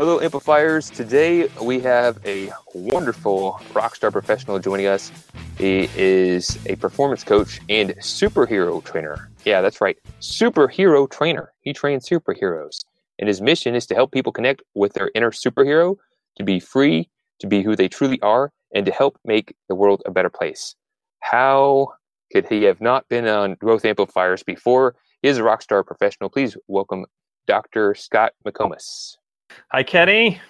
Hello, Amplifiers. Today we have a wonderful rockstar professional joining us. He is a performance coach and superhero trainer. Yeah, that's right. Superhero trainer. He trains superheroes. And his mission is to help people connect with their inner superhero, to be free, to be who they truly are, and to help make the world a better place. How could he have not been on Growth Amplifiers before? He is a rockstar professional. Please welcome Dr. Scott McComas. Hi, Kenny.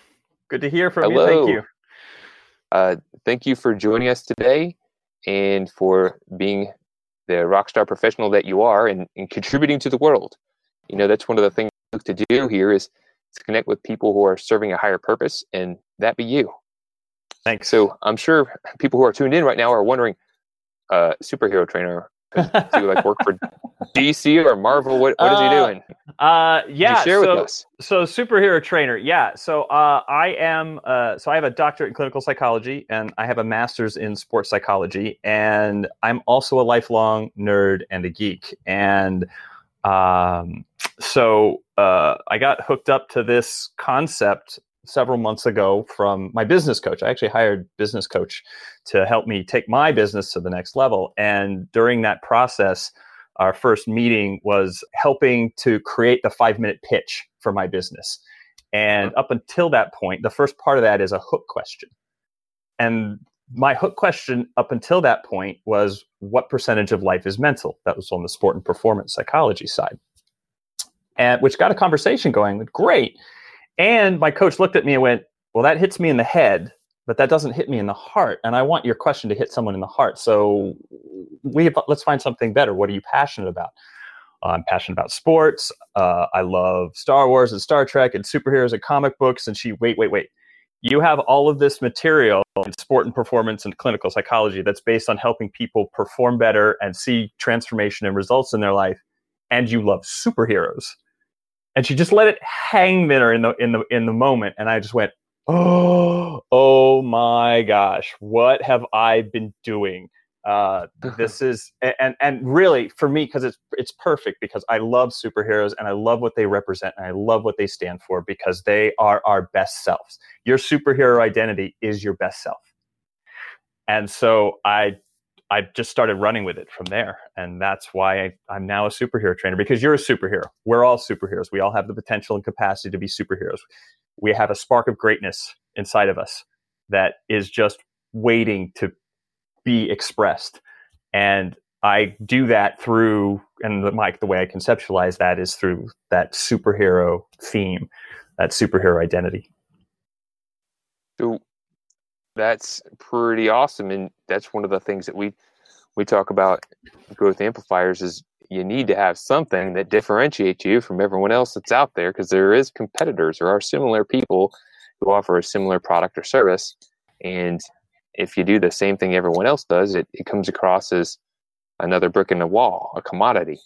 Good to hear from Hello. you. Thank you. Uh, thank you for joining us today and for being the rock star professional that you are and, and contributing to the world. You know, that's one of the things we look to do here is to connect with people who are serving a higher purpose, and that be you. Thanks. So I'm sure people who are tuned in right now are wondering, uh, superhero trainer, do you like work for DC or Marvel? What what is he Uh, doing? Uh, yeah. share so, with us. so superhero trainer. Yeah. So uh, I am. Uh, so I have a doctorate in clinical psychology, and I have a master's in sports psychology, and I'm also a lifelong nerd and a geek. And um, so uh, I got hooked up to this concept several months ago from my business coach. I actually hired business coach to help me take my business to the next level. And during that process, our first meeting was helping to create the five minute pitch for my business. And up until that point, the first part of that is a hook question. And my hook question up until that point was what percentage of life is mental? That was on the sport and performance psychology side. And which got a conversation going. Great. And my coach looked at me and went, Well, that hits me in the head, but that doesn't hit me in the heart. And I want your question to hit someone in the heart. So we let's find something better. What are you passionate about? Uh, I'm passionate about sports. Uh, I love Star Wars and Star Trek and superheroes and comic books. And she, wait, wait, wait. You have all of this material in sport and performance and clinical psychology that's based on helping people perform better and see transformation and results in their life. And you love superheroes. And she just let it hang there in the in the in the moment. And I just went, oh, oh my gosh, what have I been doing? Uh, this is and and really for me because it's it's perfect because I love superheroes and I love what they represent and I love what they stand for because they are our best selves. Your superhero identity is your best self, and so I I just started running with it from there, and that's why I, I'm now a superhero trainer because you're a superhero. We're all superheroes. We all have the potential and capacity to be superheroes. We have a spark of greatness inside of us that is just waiting to be expressed. And I do that through, and the, Mike, the way I conceptualize that is through that superhero theme, that superhero identity. So that's pretty awesome, and that's one of the things that we we talk about growth amplifiers is you need to have something that differentiates you from everyone else that's out there because there is competitors. Or are similar people who offer a similar product or service and if you do the same thing everyone else does it, it comes across as another brick in the wall a commodity.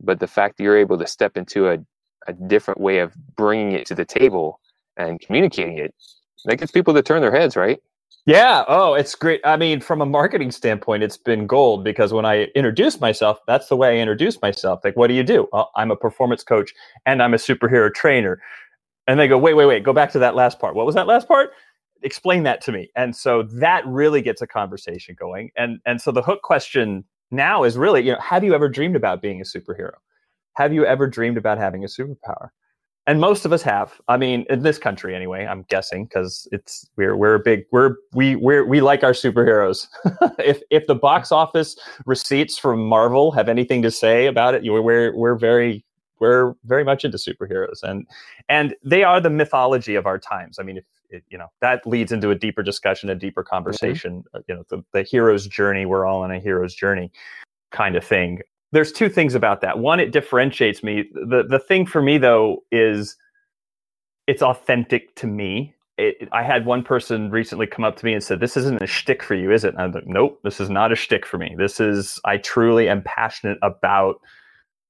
But the fact that you're able to step into a, a different way of bringing it to the table and communicating it that gets people to turn their heads right Yeah. Oh, it's great. I mean, from a marketing standpoint, it's been gold because when I introduce myself, that's the way I introduce myself. Like, what do you do? Well, I'm a performance coach and I'm a superhero trainer. And they go, wait, wait, wait, go back to that last part. What was that last part? Explain that to me. And so that really gets a conversation going. And and so the hook question now is really, you know, have you ever dreamed about being a superhero? Have you ever dreamed about having a superpower? And most of us have. I mean, in this country anyway. I'm guessing because it's we're we're a big we're we we're, we like our superheroes. if if the box office receipts from Marvel have anything to say about it, you we're we're very we're very much into superheroes and and they are the mythology of our times. I mean, if it, you know that leads into a deeper discussion, a deeper conversation. Uh, You know, the the hero's journey. We're all on a hero's journey, kind of thing there's two things about that. One, it differentiates me. The the thing for me though is it's authentic to me it, I had one person recently come up to me and said, "This isn't a shtick for you, is it?" And I'm like, "Nope, this is not a shtick for me. This is I truly am passionate about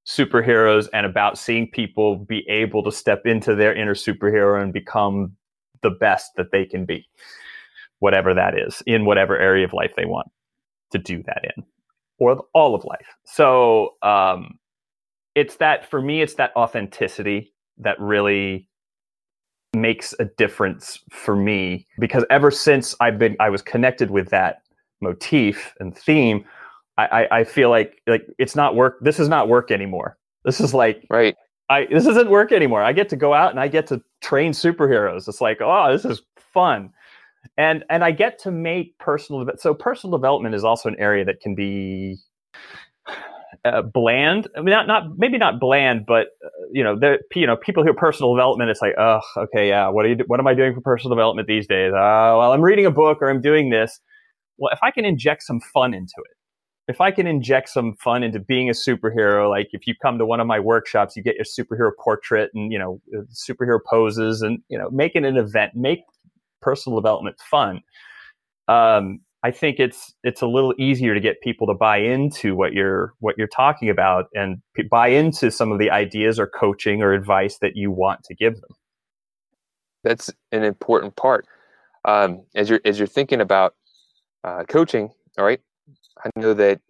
superheroes and about seeing people be able to step into their inner superhero and become the best that they can be, whatever that is, in whatever area of life they want to do that in, or all of life. So um, it's that for me, it's that authenticity that really makes a difference for me because ever since I've been I was connected with that motif and theme, I, I, I feel like like it's not work. This is not work anymore. This is like right. I this isn't work anymore. I get to go out and I get to train superheroes. It's like oh, this is fun, and and I get to make personal. So personal development is also an area that can be uh, bland. I mean, not not maybe not bland, but uh, you know, there you know, people hear personal development. It's like, oh, okay, yeah. What are you? What am I doing for personal development these days? Uh, well, I'm reading a book or I'm doing this. Well, if I can inject some fun into it, if I can inject some fun into being a superhero, like if you come to one of my workshops, you get your superhero portrait and you know uh, superhero poses, and you know, make it an event, make personal development fun. Um, I think it's it's a little easier to get people to buy into what you're what you're talking about and p- buy into some of the ideas or coaching or advice that you want to give them. That's an important part. Um, as you're as you're thinking about uh, coaching, all right, I know that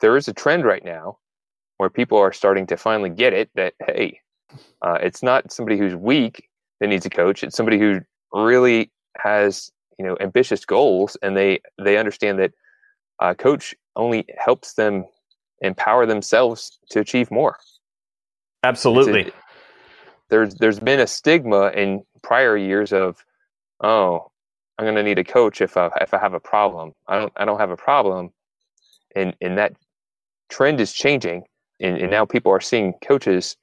there is a trend right now where people are starting to finally get it that hey, uh, it's not somebody who's weak that needs a coach; it's somebody who really has you know ambitious goals and they they understand that a coach only helps them empower themselves to achieve more. Absolutely. A, there's there's been a stigma in prior years of oh i'm going to need a coach if i if i have a problem. I don't i don't have a problem. And and that trend is changing and, and now people are seeing coaches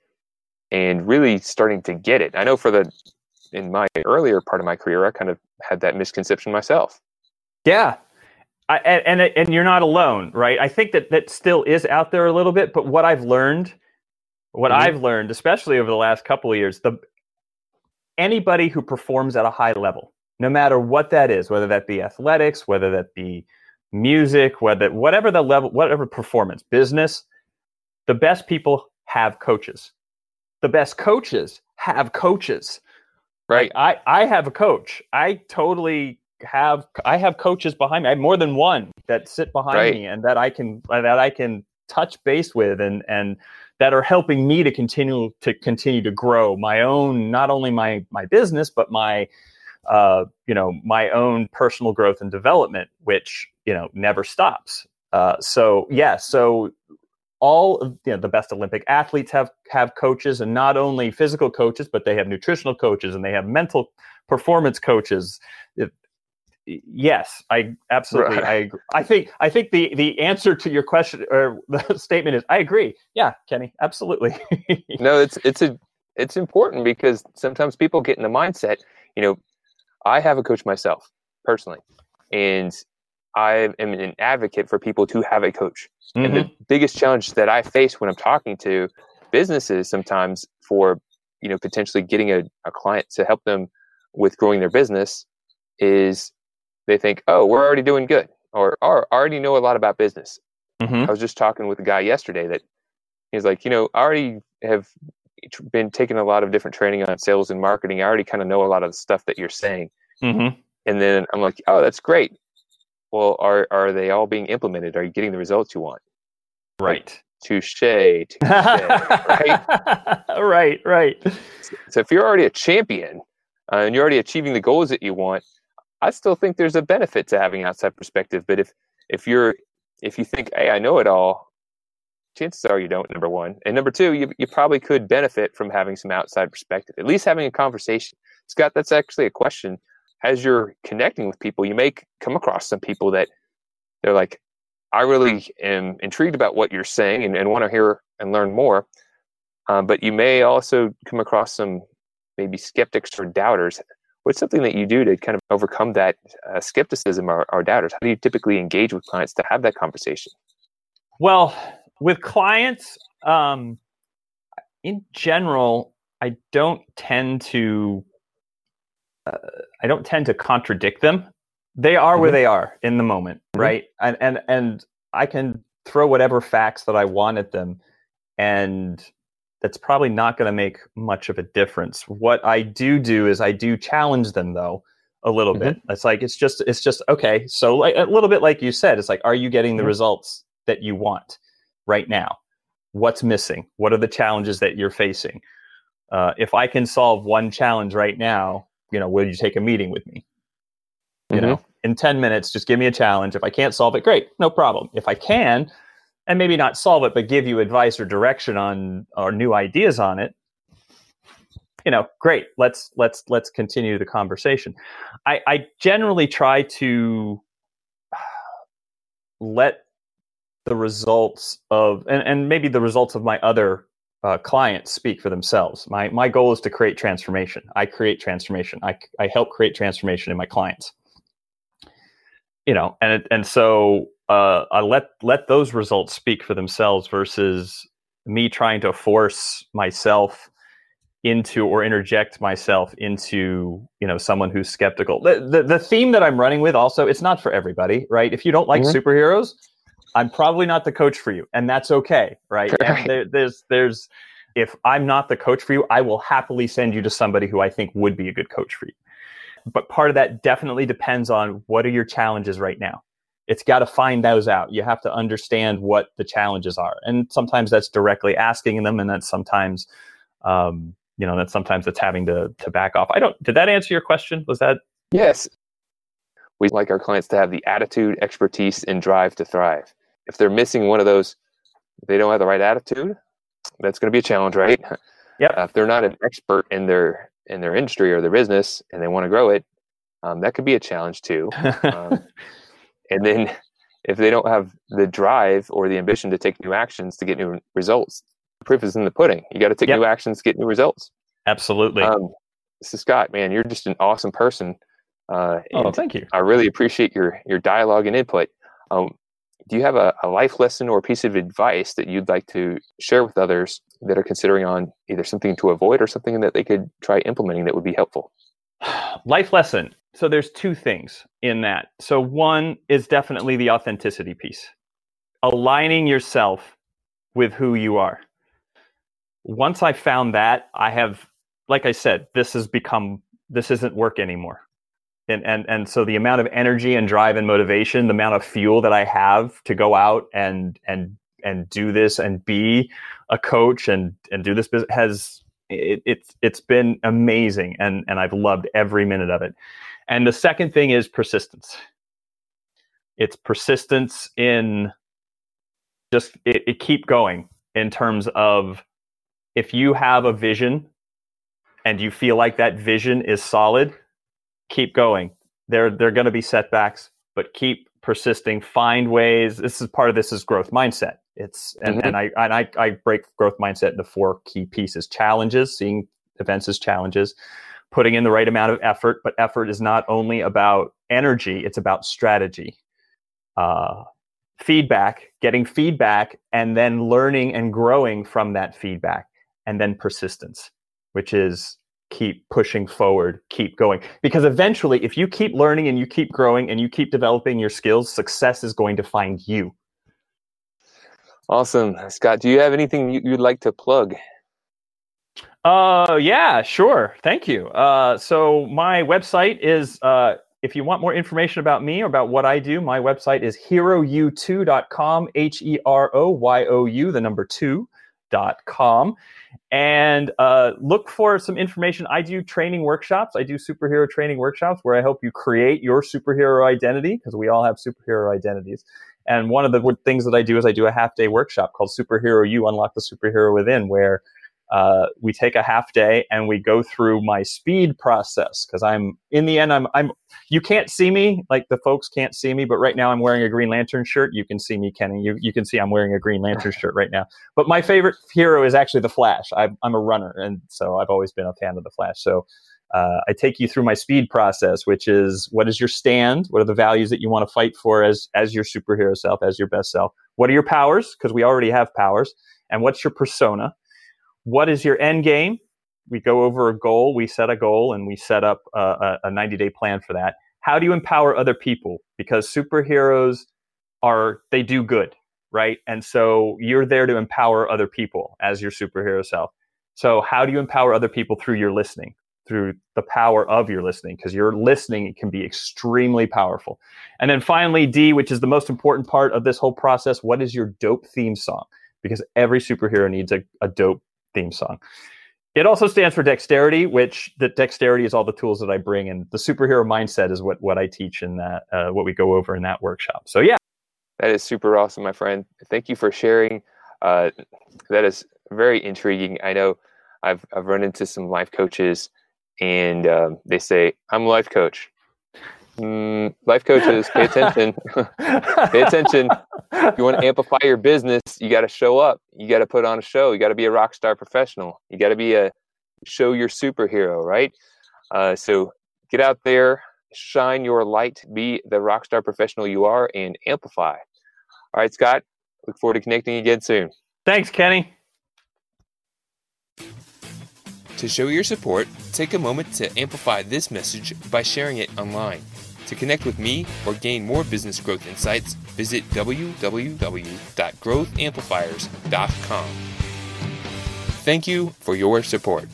and really starting to get it. I know for the in my earlier part of my career, I kind of had that misconception myself. Yeah. I, and, and and you're not alone, right? I think that that still is out there a little bit, but what I've learned, what mm-hmm. I've learned, especially over the last couple of years, the anybody who performs at a high level, no matter what that is, whether that be athletics, whether that be music, whether whatever the level, whatever performance, business, the best people have coaches. The best coaches have coaches. Right. Like I, I have a coach. I totally have I have coaches behind me. I have more than one that sit behind right. me and that I can that I can touch base with and and that are helping me to continue to continue to grow my own not only my my business but my uh, you know my own personal growth and development which you know never stops uh, so yeah so all of you know, the best Olympic athletes have have coaches, and not only physical coaches, but they have nutritional coaches and they have mental performance coaches. If, yes, I absolutely right. I agree. I think I think the the answer to your question or the statement is I agree. Yeah, Kenny, absolutely. no, it's it's a it's important because sometimes people get in the mindset. You know, I have a coach myself personally, and I am an advocate for people to have a coach. Mm-hmm. And the mm-hmm. biggest challenge that I face when I'm talking to businesses sometimes for, you know, potentially getting a, a client to help them with growing their business is they think, oh, we're already doing good or, or I already know a lot about business. Mm-hmm. I was just talking with a guy yesterday that he's like, you know, I already have been taking a lot of different training on sales and marketing. I already kind of know a lot of the stuff that you're saying. Mm-hmm. And then I'm like, oh, that's great well, are are they all being implemented? Are you getting the results you want? Right. Like, touche, touche, right? right, right. So if you're already a champion uh, and you're already achieving the goals that you want, I still think there's a benefit to having outside perspective. But if if you're if you think, hey, I know it all, chances are you don't. Number one, and number two, you you probably could benefit from having some outside perspective, at least having a conversation. Scott, that's actually a question as you're connecting with people, you may come across some people that they're like, I really am intrigued about what you're saying and, and want to hear and learn more. Um, but you may also come across some maybe skeptics or doubters. What's something that you do to kind of overcome that uh, skepticism or, or doubters? How do you typically engage with clients to have that conversation? Well, with clients, um, in general, I don't tend to uh, I don't tend to contradict them. They are mm-hmm. where they are in the moment, mm-hmm. right? And and and I can throw whatever facts that I want at them, and that's probably not going to make much of a difference. What I do do is I do challenge them though a little mm-hmm. bit. It's like it's just it's just okay. So like a little bit like you said, it's like are you getting the mm-hmm. results that you want right now? What's missing? What are the challenges that you're facing? Uh, if I can solve one challenge right now, you know, will you take a meeting with me? You mm-hmm. know, in 10 minutes, just give me a challenge. If I can't solve it, great, no problem. If I can, and maybe not solve it, but give you advice or direction on or new ideas on it, you know, great. Let's let's let's continue the conversation. I, I generally try to let the results of and, and maybe the results of my other uh, clients speak for themselves. My my goal is to create transformation. I create transformation. I I help create transformation in my clients. You know, and and so uh, I let let those results speak for themselves versus me trying to force myself into or interject myself into you know someone who's skeptical. The, the the theme that I'm running with also it's not for everybody, right? If you don't like mm-hmm. superheroes, I'm probably not the coach for you, and that's okay, right? There, there's there's if I'm not the coach for you, I will happily send you to somebody who I think would be a good coach for you. But part of that definitely depends on what are your challenges right now. It's got to find those out. You have to understand what the challenges are, and sometimes that's directly asking them, and that's sometimes, um, you know, that sometimes it's having to to back off. I don't. Did that answer your question? Was that yes? We like our clients to have the attitude, expertise, and drive to thrive if they're missing one of those, they don't have the right attitude. That's going to be a challenge, right? Yeah. Uh, if they're not an expert in their in their industry or their business and they want to grow it, um, that could be a challenge too. Um, and then if they don't have the drive or the ambition to take new actions to get new results, the proof is in the pudding. You got to take yep. new actions to get new results. Absolutely. Um, so Scott, man, you're just an awesome person. Uh, oh, thank you. I really appreciate your your dialogue and input. Um, do you have a, a life lesson or a piece of advice that you'd like to share with others that are considering on either something to avoid or something that they could try implementing that would be helpful? Life lesson. So there's two things in that. So one is definitely the authenticity piece. Aligning yourself with who you are. Once I found that, I have like I said, this has become this isn't work anymore and and and so the amount of energy and drive and motivation the amount of fuel that i have to go out and and and do this and be a coach and and do this business has it, it's it's been amazing and and i've loved every minute of it. And the second thing is persistence. It's persistence in just it, it keep going in terms of if you have a vision and you feel like that vision is solid keep going. There, there are going to be setbacks, but keep persisting. Find ways. This is part of this is growth mindset. It's and, mm-hmm. and I and I, I break growth mindset into four key pieces: challenges, seeing events as challenges, putting in the right amount of effort. But effort is not only about energy; it's about strategy. Uh, feedback, getting feedback, and then learning and growing from that feedback, and then persistence, which is keep pushing forward, keep going. Because eventually, if you keep learning and you keep growing and you keep developing your skills, success is going to find you. Awesome. Scott, do you have anything you'd like to plug? Uh, yeah, sure. Thank you. Uh, so my website is, uh, if you want more information about me or about what I do, my website is heroyou2.com, H E R O Y O U, the number two com and uh, look for some information. I do training workshops. I do superhero training workshops where I help you create your superhero identity because we all have superhero identities. And one of the things that I do is I do a half day workshop called Superhero You Unlock the Superhero Within, where uh, we take a half day and we go through my speed process because I'm in the end I'm I'm you can't see me like the folks can't see me but right now I'm wearing a Green Lantern shirt you can see me Kenny you you can see I'm wearing a Green Lantern shirt right now but my favorite hero is actually the Flash I'm I'm a runner and so I've always been a fan of the Flash so uh, I take you through my speed process, which is what is your stand? What are the values that you want to fight for as as your superhero self, as your best self? What are your powers? Because we already have powers. And what's your persona? What is your end game we go over a goal, we set a goal, and we set up a, a 90 day plan for that. How do you empower other people? Because superheroes are they do good, right? And so you're there to empower other people as your superhero self. So how do you empower other people through your listening? Through the power of your listening, because your listening can be extremely powerful. And then finally, D, which is the most important part of this whole process, what is your dope theme song? Because every superhero needs a, a dope theme song. It also stands for dexterity, which the dexterity is all the tools that I bring, and the superhero mindset is what what I teach in that uh, what we go over in that workshop. So yeah, that is super awesome, my friend. Thank you for sharing. Uh, that is very intriguing. I know I've I've run into some life coaches, and um, they say I'm a life coach. Mm, life coaches, pay attention. pay attention. If you want to amplify your business, you got to show up. You got to put on a show. You got to be a rock star professional. You got to be a show your superhero, right? Uh, so get out there, shine your light, be the rock star professional you are, and amplify. All right, Scott. Look forward to connecting again soon. Thanks, Kenny. To show your support, take a moment to amplify this message by sharing it online. To connect with me or gain more business growth insights, visit www.growthamplifiers.com. Thank you for your support.